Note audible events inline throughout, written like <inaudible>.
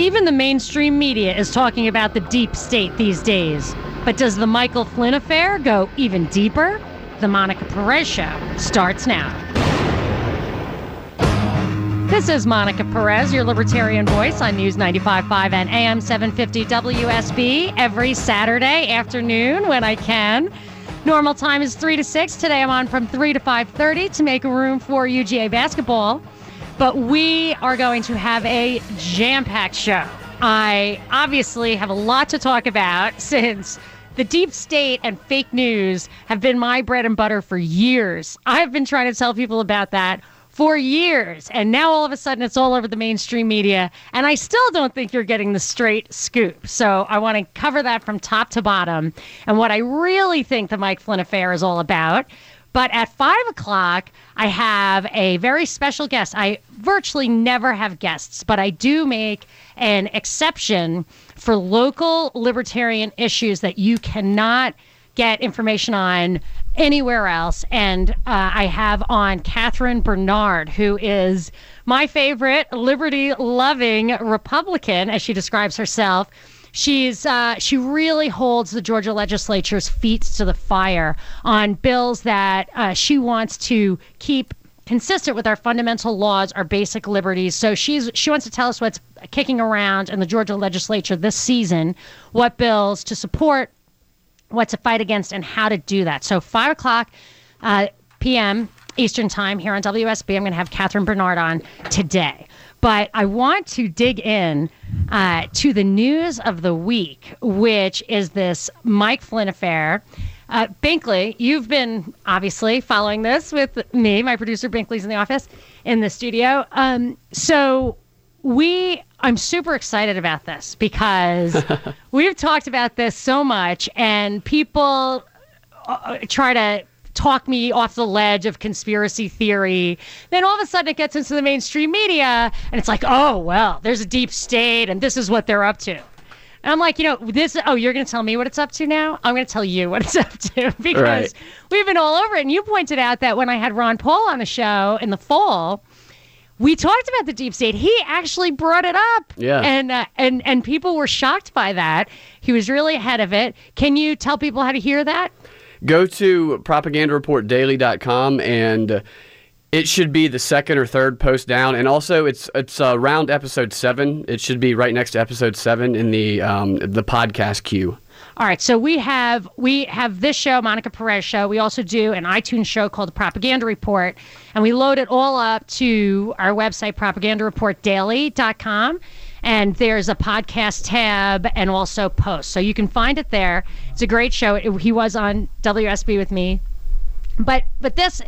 Even the mainstream media is talking about the deep state these days. But does the Michael Flynn affair go even deeper? The Monica Perez Show starts now. This is Monica Perez, your libertarian voice on News 95.5 and AM 750 WSB every Saturday afternoon when I can. Normal time is 3 to 6. Today I'm on from 3 to 5.30 to make room for UGA basketball. But we are going to have a jam-packed show. I obviously have a lot to talk about <laughs> since the deep state and fake news have been my bread and butter for years. I've been trying to tell people about that for years. And now all of a sudden it's all over the mainstream media. And I still don't think you're getting the straight scoop. So I want to cover that from top to bottom and what I really think the Mike Flynn affair is all about. But at five o'clock, I have a very special guest. I virtually never have guests, but I do make an exception for local libertarian issues that you cannot get information on anywhere else. And uh, I have on Catherine Bernard, who is my favorite liberty loving Republican, as she describes herself. She's uh, she really holds the Georgia legislature's feet to the fire on bills that uh, she wants to keep consistent with our fundamental laws, our basic liberties. So she's she wants to tell us what's kicking around in the Georgia legislature this season, what bills to support, what to fight against, and how to do that. So five o'clock uh, p.m. Eastern time here on WSB. I'm going to have Catherine Bernard on today. But I want to dig in uh, to the news of the week, which is this Mike Flynn affair. Uh, Binkley, you've been obviously following this with me. My producer Binkley's in the office in the studio. Um, so we, I'm super excited about this because <laughs> we've talked about this so much, and people uh, try to talk me off the ledge of conspiracy theory. Then all of a sudden it gets into the mainstream media and it's like, oh, well, there's a deep state and this is what they're up to. And I'm like, you know, this, oh, you're going to tell me what it's up to now? I'm going to tell you what it's <laughs> up to <laughs> because right. we've been all over it. And you pointed out that when I had Ron Paul on the show in the fall, we talked about the deep state. He actually brought it up. Yeah. And uh, and and people were shocked by that. He was really ahead of it. Can you tell people how to hear that? Go to propagandareportdaily.com and it should be the second or third post down, and also it's it's uh, around episode seven. It should be right next to episode seven in the um, the podcast queue. All right, so we have we have this show, Monica Perez show. We also do an iTunes show called the Propaganda Report, and we load it all up to our website, propagandareportdaily.com and there's a podcast tab and also posts. So you can find it there. It's a great show. It, he was on WSB with me. But but this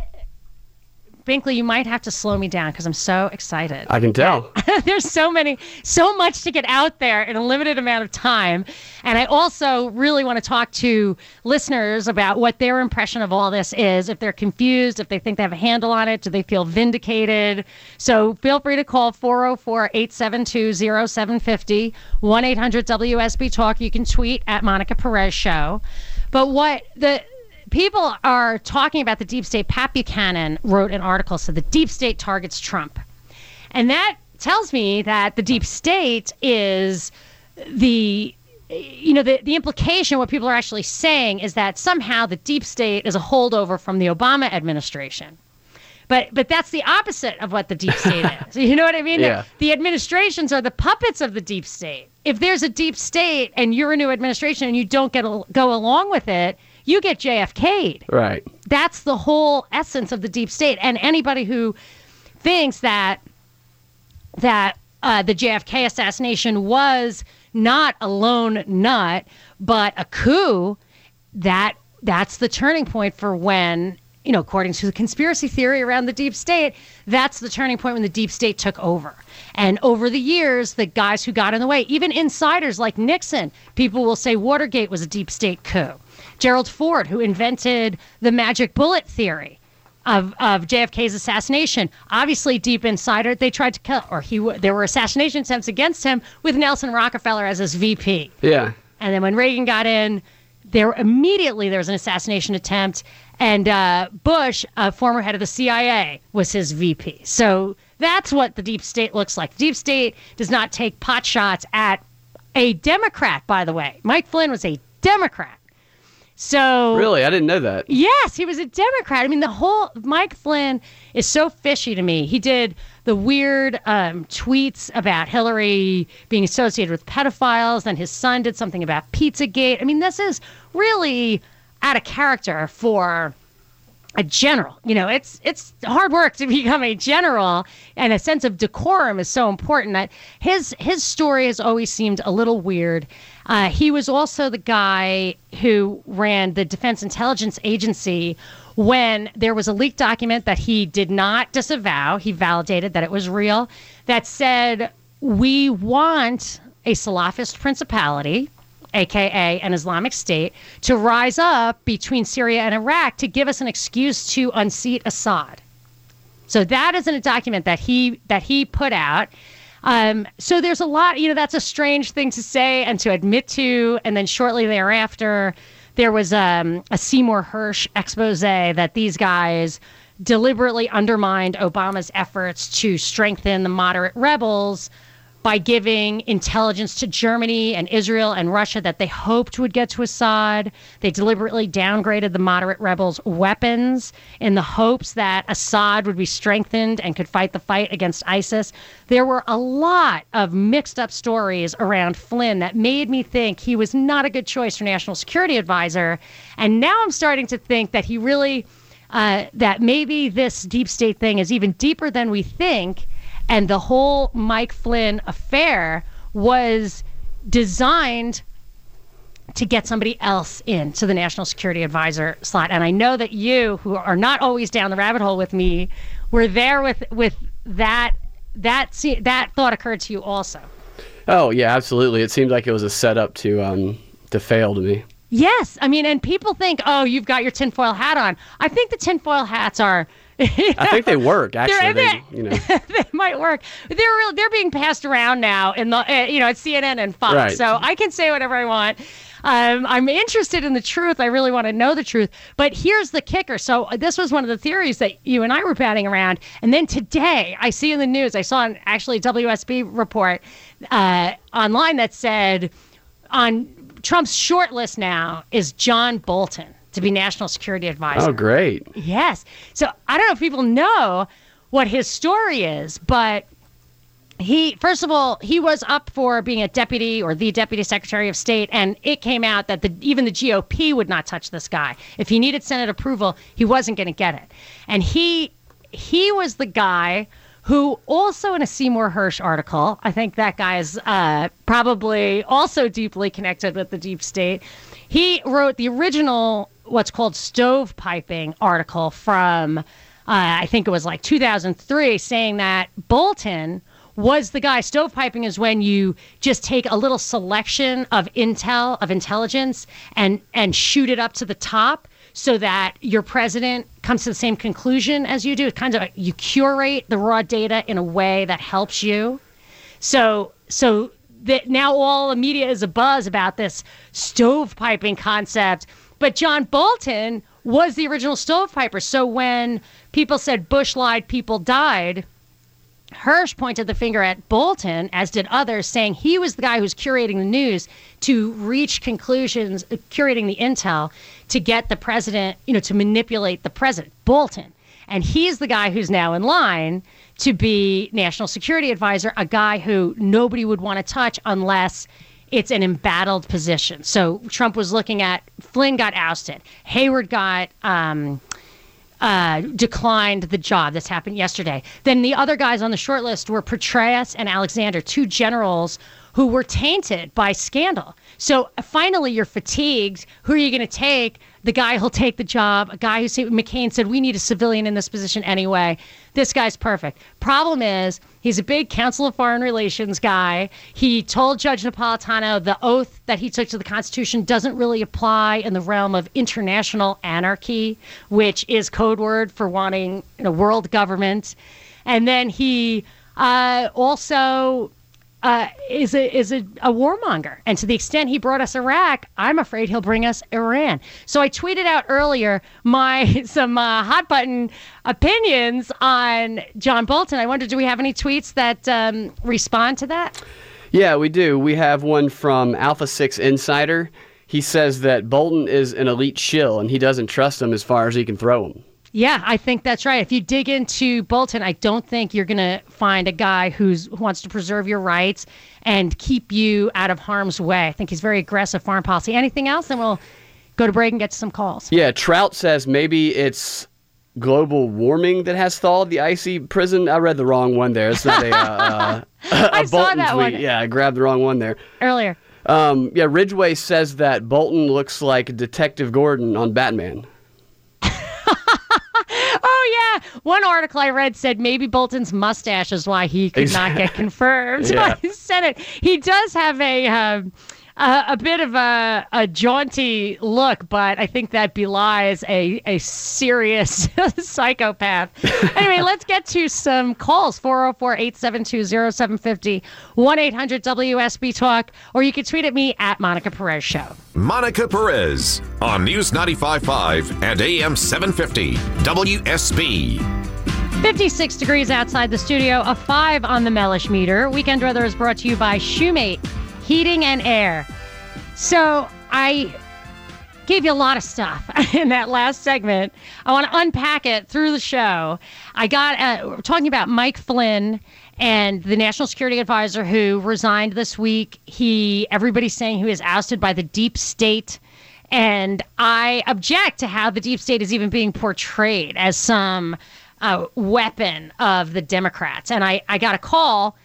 Binkley, you might have to slow me down because I'm so excited. I can tell. <laughs> There's so many, so much to get out there in a limited amount of time. And I also really want to talk to listeners about what their impression of all this is. If they're confused, if they think they have a handle on it, do they feel vindicated? So feel free to call 404 872 0750 1 800 WSB Talk. You can tweet at Monica Perez Show. But what the people are talking about the deep state. Pat Buchanan wrote an article so the deep state targets Trump, and that tells me that the deep state is the you know the, the implication what people are actually saying is that somehow the deep state is a holdover from the obama administration. But but that's the opposite of what the deep <laughs> state is. You know what i mean? Yeah. the, the administrations are the puppets of the deep state. If there's a deep state and you're a new administration and you don't get a, go along with it you get JFK'd. Right. That's the whole essence of the deep state. And anybody who thinks that that uh, the JFK assassination was not a lone nut, but a coup, that that's the turning point for when you know, according to the conspiracy theory around the deep state, that's the turning point when the deep state took over. And over the years, the guys who got in the way, even insiders like Nixon, people will say Watergate was a deep state coup. Gerald Ford, who invented the magic bullet theory of, of JFK's assassination. Obviously, deep insider, they tried to kill, or he there were assassination attempts against him with Nelson Rockefeller as his VP. Yeah. And then when Reagan got in, there immediately there was an assassination attempt, and uh, Bush, a former head of the CIA, was his VP. So That's what the deep state looks like. The deep state does not take pot shots at a Democrat, by the way. Mike Flynn was a Democrat. So Really, I didn't know that. Yes, he was a Democrat. I mean, the whole Mike Flynn is so fishy to me. He did the weird um, tweets about Hillary being associated with pedophiles, and his son did something about Pizzagate. I mean, this is really out of character for a general. You know, it's it's hard work to <laughs> become a general, and a sense of decorum is so important. That his his story has always seemed a little weird. Uh, he was also the guy who ran the Defense Intelligence Agency when there was a leaked document that he did not disavow. He validated that it was real. That said, we want a Salafist principality aka an Islamic State, to rise up between Syria and Iraq to give us an excuse to unseat Assad. So that isn't a document that he that he put out. Um, so there's a lot, you know, that's a strange thing to say and to admit to. And then shortly thereafter, there was um, a Seymour Hersh expose that these guys deliberately undermined Obama's efforts to strengthen the moderate rebels by giving intelligence to Germany and Israel and Russia that they hoped would get to Assad. They deliberately downgraded the moderate rebels' weapons in the hopes that Assad would be strengthened and could fight the fight against ISIS. There were a lot of mixed up stories around Flynn that made me think he was not a good choice for National Security Advisor. And now I'm starting to think that he really. Uh, that maybe this deep state thing is even deeper than we think and the whole Mike Flynn affair was designed to get somebody else into the national security advisor slot. And I know that you, who are not always down the rabbit hole with me, were there with with that that that thought occurred to you also. Oh yeah, absolutely. It seemed like it was a setup to um to fail to me. Yes, I mean, and people think, oh, you've got your tinfoil hat on. I think the tinfoil hats are <laughs> I think they work. Actually, they, <laughs> you know, <laughs> they might work. They're real, they're being passed around now in the uh, you know at CNN and Fox. Right. So I can say whatever I want. Um, I'm interested in the truth. I really want to know the truth. But here's the kicker. So this was one of the theories that you and I were batting around. And then today, I see in the news, I saw an actually WSB report uh, online that said on Trump's short list now is John Bolton to be national security advisor. Oh, great. Yes. So I don't know if people know what his story is, but he first of all he was up for being a deputy or the deputy secretary of state and it came out that the even the GOP would not touch this guy if he needed senate approval he wasn't going to get it and he he was the guy who also in a Seymour Hersh article I think that guy is uh, probably also deeply connected with the deep state he wrote the original what's called stovepiping article from uh, I think it was like 2003 saying that Bolton was the guy. Stovepiping is when you just take a little selection of intel of intelligence and and shoot it up to the top so that your president comes to the same conclusion as you do. It's kind of you curate the raw data in a way that helps you. So so that now all the media is a buzz about this stovepiping concept but John Bolton was the original stovepiper. So when people said Bush lied, people died, Hersh pointed the finger at Bolton, as did others, saying he was the guy who was curating the news to reach conclusions, uh, curating the intel to get the president, you know, to manipulate the president, Bolton. And he's the guy who's now in line to be national security advisor, a guy who nobody would want to touch unless it's an embattled position. So Trump was looking at Flynn got ousted, Harward got um, uh, declined the job. This happened yesterday. Then the other guys on the short list were Petraeus and Alexander, two generals who were tainted by scandal. So finally, you're fatigued. Who are you going to take? The guy who'll take the job, a guy who McCain said, we need a civilian in this position anyway. This guy's perfect. Problem is, he's a big Council of Foreign Relations guy. He told Judge Napolitano the oath that he took to the Constitution doesn't really apply in the realm of international anarchy, which is code word for wanting a world government. And then he uh, also uh, is a is a, a warmonger, and to the extent he brought us Iraq, I'm afraid he'll bring us Iran. So I tweeted out earlier my <laughs> some uh, hot button opinions on John Bolton. I wonder, do we have any tweets that um, respond to that? Yeah, we do. We have one from Alpha Six Insider. He says that Bolton is an elite shill, and he doesn't trust him as far as he can throw him. Yeah, I think that's right. If you dig into Bolton, I don't think you're going to find a guy who's who wants to preserve your rights and keep you out of harm's way. I think he's very aggressive foreign policy. Anything else? Then we'll go to break and get to some calls. Yeah, Trout says maybe it's global warming that has thawed the icy prison. I read the wrong one there. It's not a, uh, <laughs> uh, a I saw Bolton that tweet. one. Yeah, I grabbed the wrong one there. Earlier. Um, yeah, Ridgway says that Bolton looks like Detective Gordon on Batman. Oh yeah, one article I read said maybe Bolton's mustache is why he could not get confirmed <laughs> Yeah. by the Senate. He does have a. um a, a bit of a, a jaunty look, but I think that belies a, a serious <laughs> psychopath. anyway, <laughs> let's get to some calls 404 872 0750 1 800 WSB Talk, or you can tweet at me at Monica Perez Show. Monica Perez on News 95.5 and AM 750 WSB. 56 degrees outside the studio, a 5 on the Mellish meter. Weekend weather is brought to you by Shoemate Heating and Air. So I gave you a lot of stuff <laughs> in that last segment. I want to unpack it through the show. I got uh, talking about Mike Flynn and the national security advisor who resigned this week. He everybody's saying he was ousted by the deep state. And I object to how the deep state is even being portrayed as some uh, weapon of the Democrats. And I, I got a call.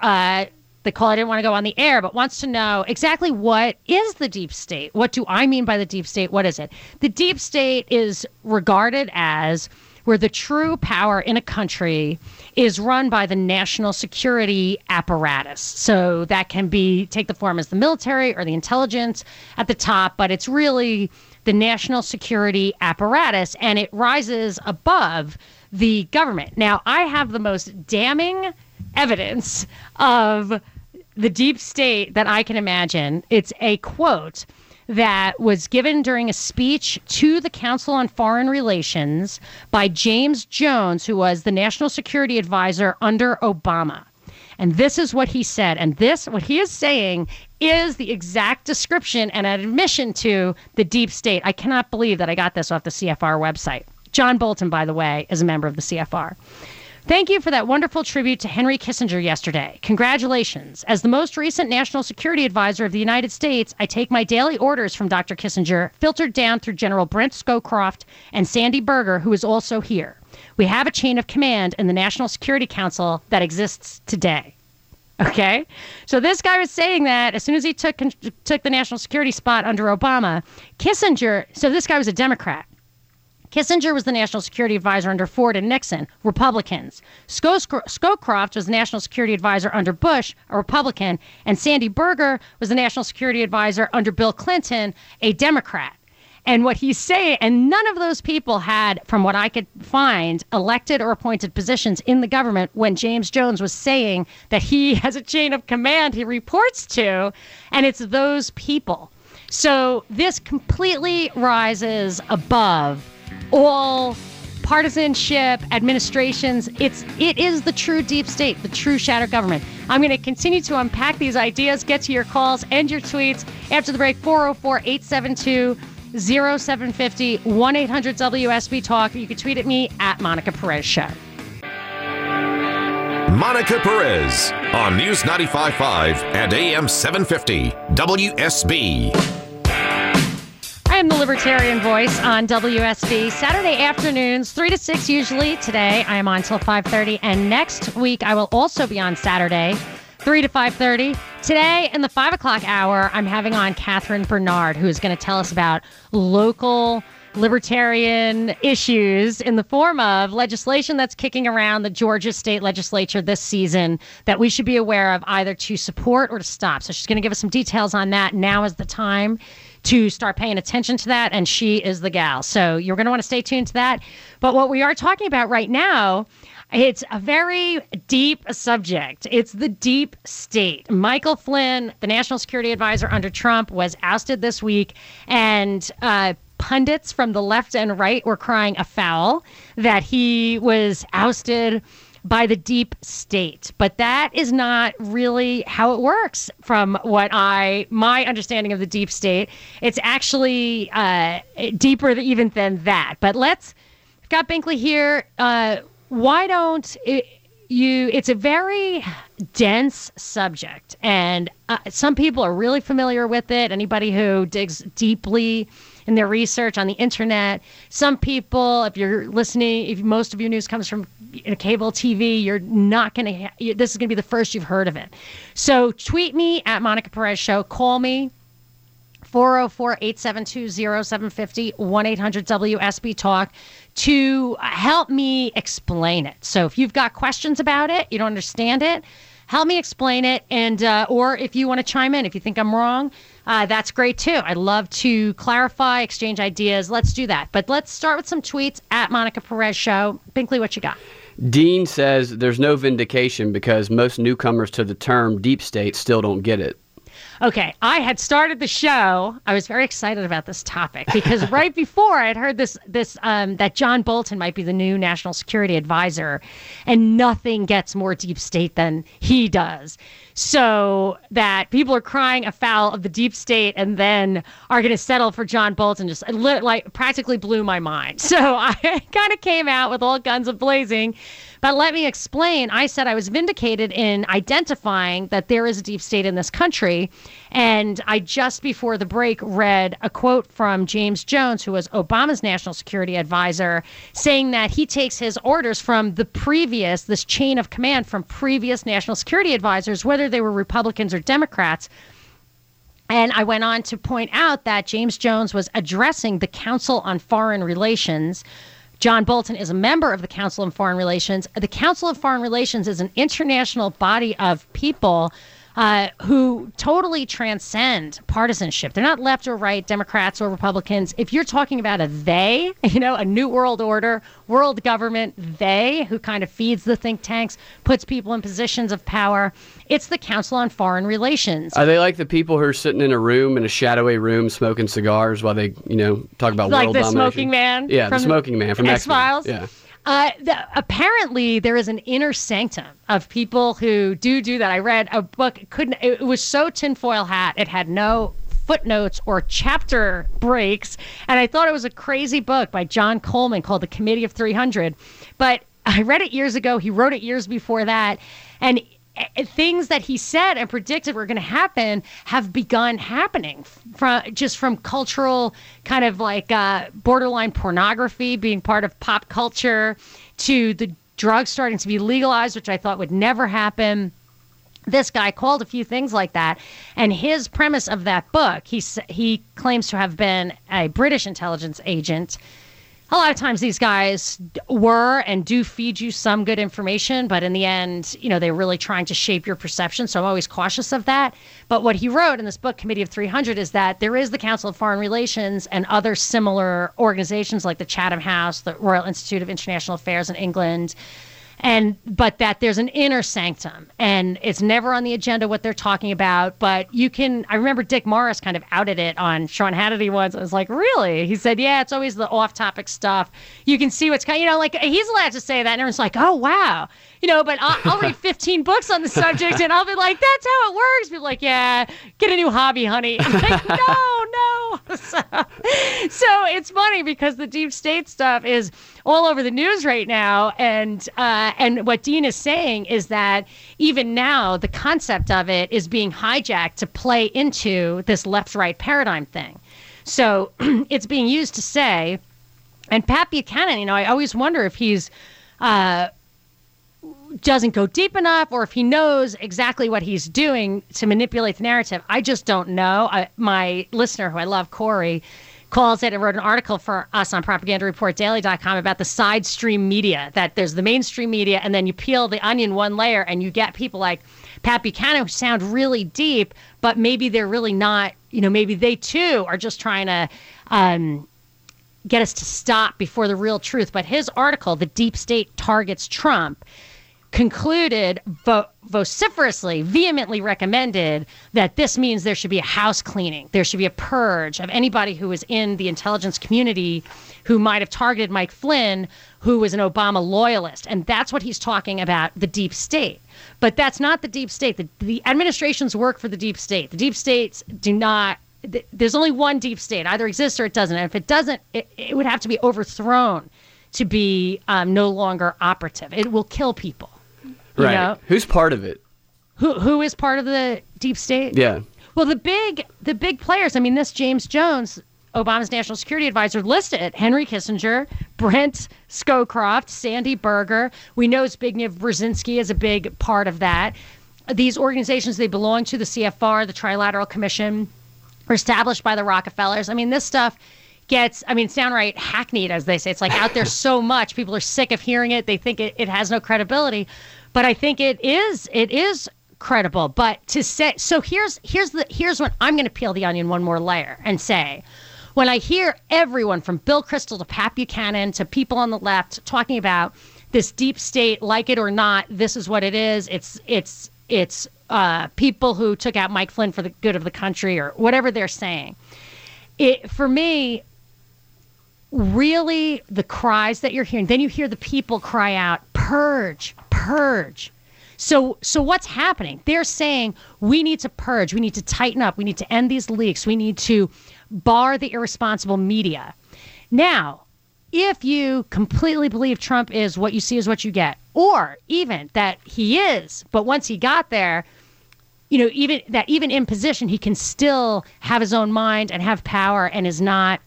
Uh, the call I didn't want to go on the air, but wants to know exactly what is the deep state? What do I mean by the deep state? What is it? The deep state is regarded as where the true power in a country is run by the national security apparatus. So that can be take the form as the military or the intelligence at the top, but it's really the national security apparatus and it rises above the government. Now, I have the most damning evidence of the deep state that I can imagine. It's a quote that was given during a speech to the Council on Foreign Relations by James Jones, who was the national security advisor under Obama. And this is what he said. And this, what he is saying, is the exact description and admission to the deep state. I cannot believe that I got this off the CFR website. John Bolton, by the way, is a member of the CFR. Thank you for that wonderful tribute to Henry Kissinger yesterday. Congratulations. As the most recent National Security Advisor of the United States, I take my daily orders from Dr. Kissinger, filtered down through General Brent Scowcroft and Sandy Berger, who is also here. We have a chain of command in the National Security Council that exists today. Okay, so this guy was saying that as soon as he took took the national security spot under Obama, Kissinger. So this guy was a Democrat. Kissinger was the national security advisor under Ford and Nixon, Republicans. Scowcro- Scowcroft was the national security advisor under Bush, a Republican, and Sandy Berger was the national security advisor under Bill Clinton, a Democrat. And what he's saying, and none of those people had, from what I could find, elected or appointed positions in the government when James Jones was saying that he <laughs> has a chain of command he reports to, and it's those people. So this completely rises above all partisanship, administrations. It's it is the true deep state, the true shadow government. I'm going to continue to unpack these ideas, get to your calls and your tweets after the break 404-872 0750 1-800 WSB Talk. You can tweet at me at Monica Perez Show. Monica Perez on News 95.5 and AM 750 WSB. The Libertarian Voice on WSB. Saturday afternoons, 3 to 6 usually. Today I am on till 5.30. And next week I will also be on Saturday, 3 to 5.30. Today in the 5 o'clock hour, I'm having on Catherine Bernard, who is going to tell us about local libertarian issues in the form of legislation that's kicking around the Georgia state legislature this season that we should be aware of either to support or to stop. So she's going to give us some details on that. Now is the time to start paying attention to that, and she is the gal. So you're going to want to stay tuned to that. But what we are talking about right now. It's a very deep subject. It's the deep state. Michael Flynn, the national security advisor under Trump, was ousted this week, and uh, pundits from the left and right were crying afoul that he was ousted by the deep state. But that is not really how it works from what I my understanding of the deep state. It's actually uh, deeper even than that. But let's got Binkley here. Uh, why don't it, you it's a very dense subject and uh, some people are really familiar with it anybody who digs deeply in their research on the internet some people if you're listening if most of your news comes from cable tv you're not going to this is going to be the first you've heard of it so tweet me at monica perez show call me 404 872 0750 1 800 WSB Talk to help me explain it. So if you've got questions about it, you don't understand it, help me explain it. And, uh, or if you want to chime in, if you think I'm wrong, uh, that's great too. I'd love to clarify, exchange ideas. Let's do that. But let's start with some tweets at Monica Perez Show. Binkley, what you got? Dean says there's no vindication because most newcomers to the term deep state still don't get it. Okay, I had started the show. I was very excited about this topic because <laughs> right before I had heard this this um, that John Bolton might be the new national security advisor, and nothing gets more deep state than he does. So that people are crying afoul of the deep state and then are going to settle for John Bolton just like practically blew my mind. <laughs> So I <laughs> kind of came out with all guns a blazing but let me explain. I said I was vindicated in identifying that there is a deep state in this country. And I just before the break read a quote from James Jones, who was Obama's national security advisor, saying that he takes his orders from the previous, this chain of command from previous national security advisors, whether they were Republicans or Democrats. And I went on to point out that James Jones was addressing the Council on Foreign Relations John Bolton is a member of the Council on Foreign Relations. The Council of Foreign Relations is an international body of people uh, who totally transcend partisanship. They're not left or right, Democrats or Republicans. If you're talking about a they, <laughs> you know, a new world order, world government, they who kind of feeds the think tanks, puts people in positions of power, it's the Council on Foreign Relations. Are they like the people who are sitting in a room in a shadowy room smoking cigars while they, you know, talk about world domination? like world the domination? smoking man? Yeah, the smoking man from X Files. Yeah. Uh, the, apparently, there is an inner sanctum of people who do do that. I read a book. It couldn't. It was so tinfoil hat. It had no footnotes or chapter breaks, and I thought it was a crazy book by John Coleman called The Committee of 300. But I read it years ago. He wrote it years before that, and things that he said and predicted were going to happen have begun happening from just from cultural kind of like uh, borderline pornography being part of pop culture to the drugs starting to be legalized, which I thought would never happen. This guy called a few things like that, and his premise of that book, he he claims to have been a British intelligence agent a lot of times these guys were and do feed you some good information, but in the end, you know, they're really trying to shape your perception. So I'm always cautious of that. But what he wrote in this book, Committee of 300, is that there is the Council of Foreign Relations and other similar organizations like the Chatham House, the Royal Institute of International Affairs in England, and but that there's an inner sanctum and it's never on the agenda what they're talking about but you can i remember dick morris kind of outed it on sean hannity once i was like really he said yeah it's always the off-topic stuff you can see what's coming you know like he's allowed to say that and everyone's like oh wow you know, but I'll, I'll, read 15 books on the subject and I'll be like, that's how it works. People like, yeah, get a new hobby, honey. <laughs> I'm like, no. So, it's funny because the deep state stuff is all over the news right now. And, uh, and what Dean is saying is that even now, the concept of it is being hijacked to play into this left right paradigm thing. So <clears throat> it's being used to say, and Pat Buchanan, you know, I always wonder if he's, uh, doesn't go deep enough or if he knows exactly what he's doing to manipulate the narrative. I just don't know. I, my listener, who I love, Corey, calls it and wrote an article for us on propagandareportdaily.com about the side stream media that there's the mainstream media and then you peel the onion one layer and you get people like Pat Buchanan who sound really deep, but maybe they're really not you know, maybe they too are just trying to um, get us to stop before the real truth. But his article, The Deep State Targets Trump, concluded vo- vociferously, vehemently recommended that this means there should be a house cleaning. There should be a purge of anybody who is in the intelligence community who might have targeted Mike Flynn, who was an Obama loyalist. And that's what he's talking about the deep state. But that's not the deep state. The, the administrations work for the deep state. The deep states do not. There's only one deep state. Either exists or it doesn't. And if it doesn't, it, it would have to be overthrown to be um, no longer operative. It will kill people. Right. know? Who's part of it? Who who is part of the deep state? Yeah. Well, the big the big players. I mean, this James Jones, Obama's national security advisor, listed Henry Kissinger, Brent Scowcroft, Sandy Berger. We know Zbigniew Brzezinski is a big part of that. These organizations they belong to, the CFR, the Trilateral Commission, were established by the Rockefellers. I mean, this stuff gets, I mean, it's downright hackneyed, as they say. It's like out there <laughs> so much. People are sick of hearing it. They think it, it has no credibility. But I think it is, it is credible. But to say, so here's, here's the, here's what I'm going to peel the onion one more layer and say, when I hear everyone from Bill Kristol to Pat Buchanan to people on the left talking about this deep state, like it or not, this is what it is. It's, it's, it's uh, people who took out Mike Flynn for the good of the country or whatever they're saying. It, for me, really the cries that you're hearing, then you hear the people cry out, purge, purge. So, so what's happening? They're saying we need to purge, we need to tighten up, we need to end these leaks, we need to bar the irresponsible media. Now, if you completely believe Trump is what you see is what you get, or even that he is, but once he got there, you know, even that even in position, he can still have his own mind and have power and is not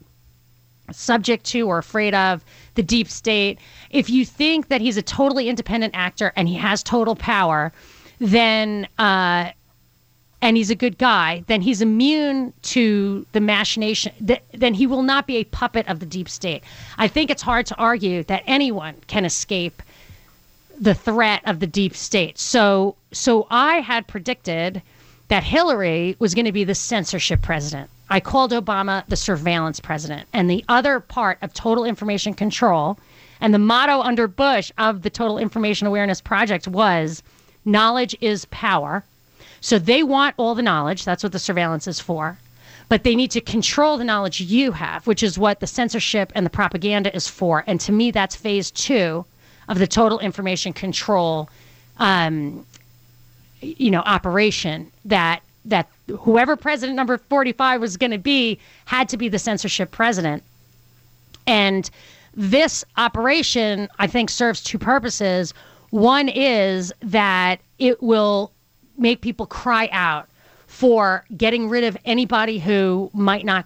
subject to or afraid of the deep state. If you think that he's a totally independent actor and he has total power, then uh, and he's a good guy, then he's immune to the machination. Th- then he will not be a puppet of the deep state. I think it's hard to argue that anyone can escape the threat of the deep state. So, so I had predicted that Hillary was going to be the censorship president. I called Obama the surveillance president. And the other part of total information control and the motto under Bush of the Total Information Awareness Project was knowledge is power. So they want all the knowledge. That's what the surveillance is for. But they need to control the knowledge you have, which is what the censorship and the propaganda is for. And to me, that's phase two of the total information control, um, you know, operation that that whoever president number 45 was going to be had to be the censorship president. And this operation, I think, serves two purposes. One is that it will make people cry out for getting rid of anybody who might not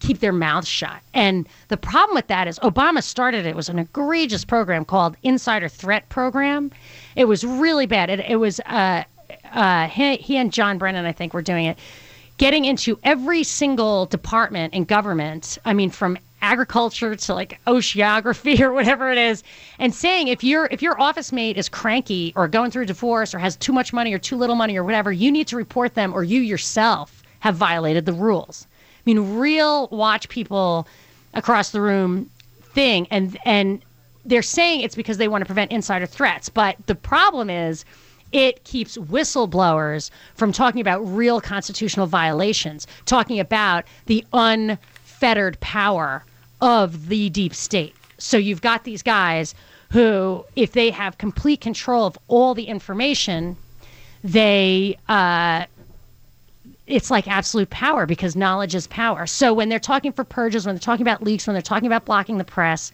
keep their mouths shut. And the problem with that is Obama started it. it was an egregious program called Insider Threat Program. It was really bad. It, it was uh, uh, he, he and John Brennan, I think, were doing it, getting into every single department in government. I mean, from agriculture to like oceanography <laughs> or whatever it is and saying if your if your office mate is cranky or going through a divorce or has too much money or too little money or whatever you need to report them or you yourself have violated the rules i mean real watch people across the room thing and and they're saying it's because they want to prevent insider threats but the problem is it keeps whistleblowers from talking about real constitutional violations, talking about the unfettered power of the deep state. So you've got these guys who, if they have complete control of all the information, they uh, it's like absolute power because knowledge is power. So when they're talking for purges, when they're talking about leaks, when they're talking about blocking the press,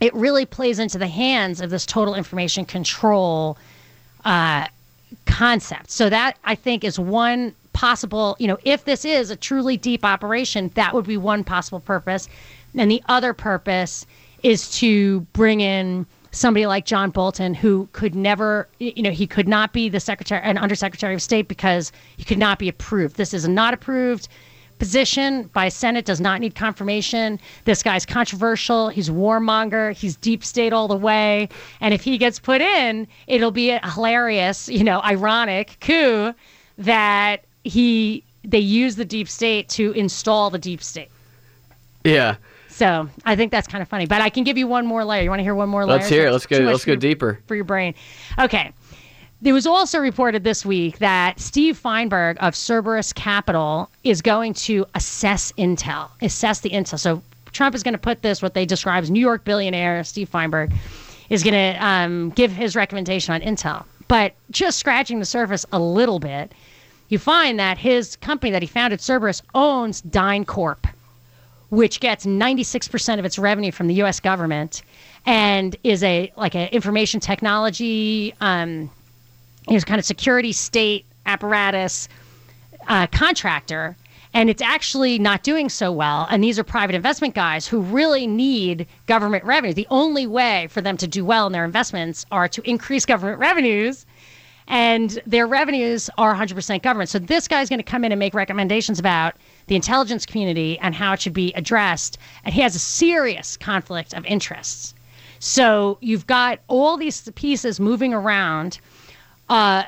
it really plays into the hands of this total information control uh, concept. So that I think is one possible, you know, if this is a truly deep operation, that would be one possible purpose. And the other purpose is to bring in somebody like John Bolton, who could never, you know, he could not be the secretary, an undersecretary of state because he could not be approved. This is not approved position by Senate does not need confirmation. This guy's controversial. He's warmonger. He's deep state all the way. And if he gets put in, it'll be a hilarious, you know, ironic coup that he they use the deep state to install the deep state. Yeah. So I think that's kind of funny. But I can give you one more layer. You want to hear one more layer? Let's hear it. Let's go. Let's go your- deeper. for your brain. Okay. There was also reported this week that Steve Feinberg of Cerberus Capital is going to assess Intel, assess the Intel. So Trump is going to put this, what they describe as New York billionaire Steve Feinberg, is going to um, give his recommendation on Intel. But just scratching the surface a little bit, you find that his company that he founded, Cerberus, owns DynCorp which gets 96% of its revenue from the U.S. government and is a like an information technology, um, is kind of security state apparatus uh, contractor. And it's actually not doing so well. And these are private investment guys who really need government revenue. The only way for them to do well in their investments are to increase government revenues and their revenues are 100% government. So this guy's going to come in and make recommendations about the intelligence community and how it should be addressed. And he has a serious conflict of interests. So you've got all these pieces moving around, uh,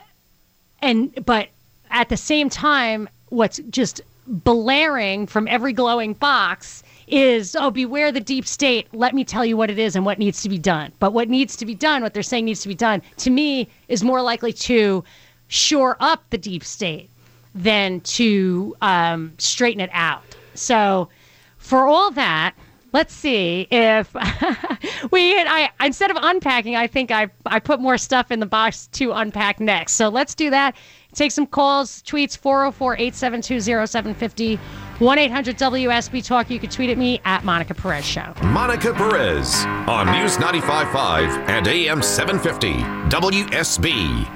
and but at the same time, what's just blaring from every glowing box is oh beware the deep state. Let me tell you what it is and what needs to be done. But what needs to be done what they're saying needs to be done to me is more likely to shore up the deep state than to um, straighten it out. So for all that let's see if <laughs> we I instead of unpacking I think I I put more stuff in the box to unpack next so let's do that take some calls tweets 404-872-0750 1-800-WSB Talk. You can tweet at me at Monica Perez Show. Monica Perez on News 95.5 and AM 750 WSB.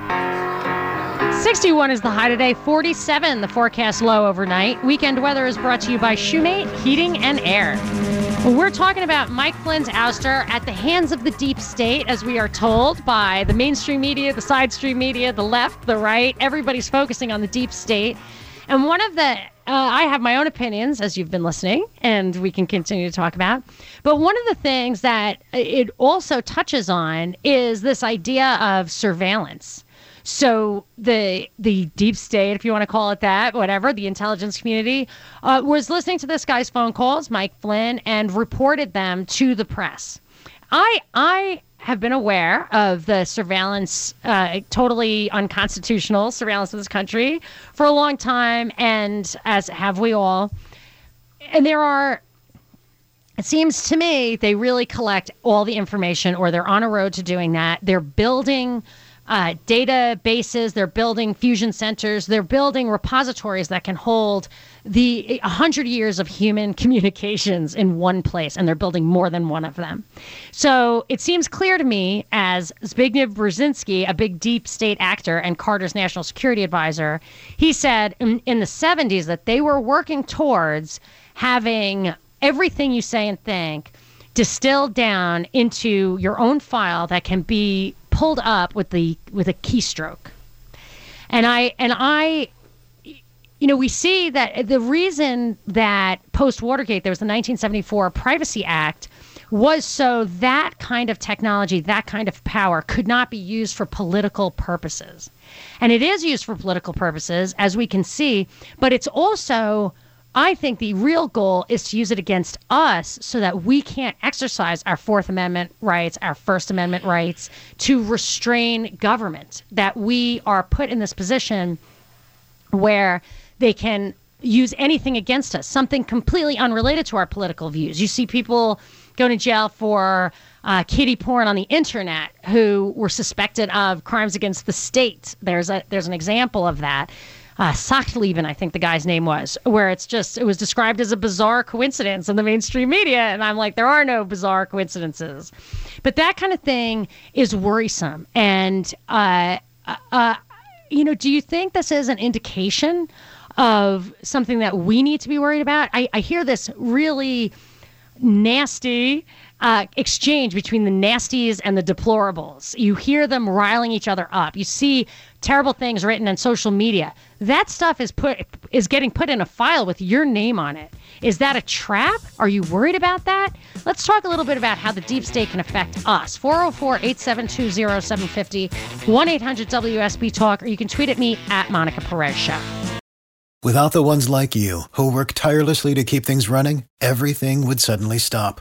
61 is the high today, 47 the forecast low overnight. Weekend weather is brought to you by Shoemate Heating and Air. We're talking about Mike Flynn's ouster at the hands of the deep state, as we are told by the mainstream media, the side stream media, the left, the right. Everybody's focusing on the deep state. And one of the, uh, I have my own opinions, as you've been listening, and we can continue to talk about. But one of the things that it also touches on is this idea of surveillance. So the the deep state, if you want to call it that, whatever, the intelligence community, uh, was listening to this guy's phone calls, Mike Flynn, and reported them to the press. I I have been aware of the surveillance, uh, totally unconstitutional surveillance of this country for a long time, and as have we all. And there are it seems to me they really collect all the information or they're on a road to doing that they're building uh, databases they're building fusion centers they're building repositories that can hold the 100 years of human <laughs> communications in one place and they're building more than one of them. So it seems clear to me as zbigniew brzezinski a big deep state actor and carter's national security advisor he said in, in the 70s that they were working towards having everything you say and think distilled down into your own file that can be pulled up with the with a keystroke. And I and I you know, we see that the reason that post Watergate there was the 1974 Privacy Act was so that kind of technology, that kind of power could not be used for political purposes. And it is used for political purposes, as we can see, but it's also I think the real goal is to use it against us so that we can't exercise our Fourth Amendment rights, our First Amendment rights to restrain government, that we are put in this position where they can use anything against us, something completely unrelated to our political views. You see people going to jail for uh, kiddie porn on the internet who were suspected of crimes against the state. There's a there's an example of that uh, Sachtleben, I think the guy's name was, where it's just, it was described as a bizarre coincidence in the mainstream media. And I'm like, there are no bizarre coincidences. But that kind of thing is worrisome. And, uh, uh, you know, do you think this is an indication of something that we need to be worried about? I, I hear this really nasty uh, exchange between the nasties and the deplorables. You hear them riling each other up. You see terrible things written on social media. That stuff is put is getting put in a file with your name on it. Is that a trap? Are you worried about that? Let's talk a little bit about how the deep state can affect us. 404-872-0750, 1-800-WSB Talk, or you can tweet at me at Monica Perez Show. Without the ones like you, who work tirelessly to keep things running, everything would suddenly stop.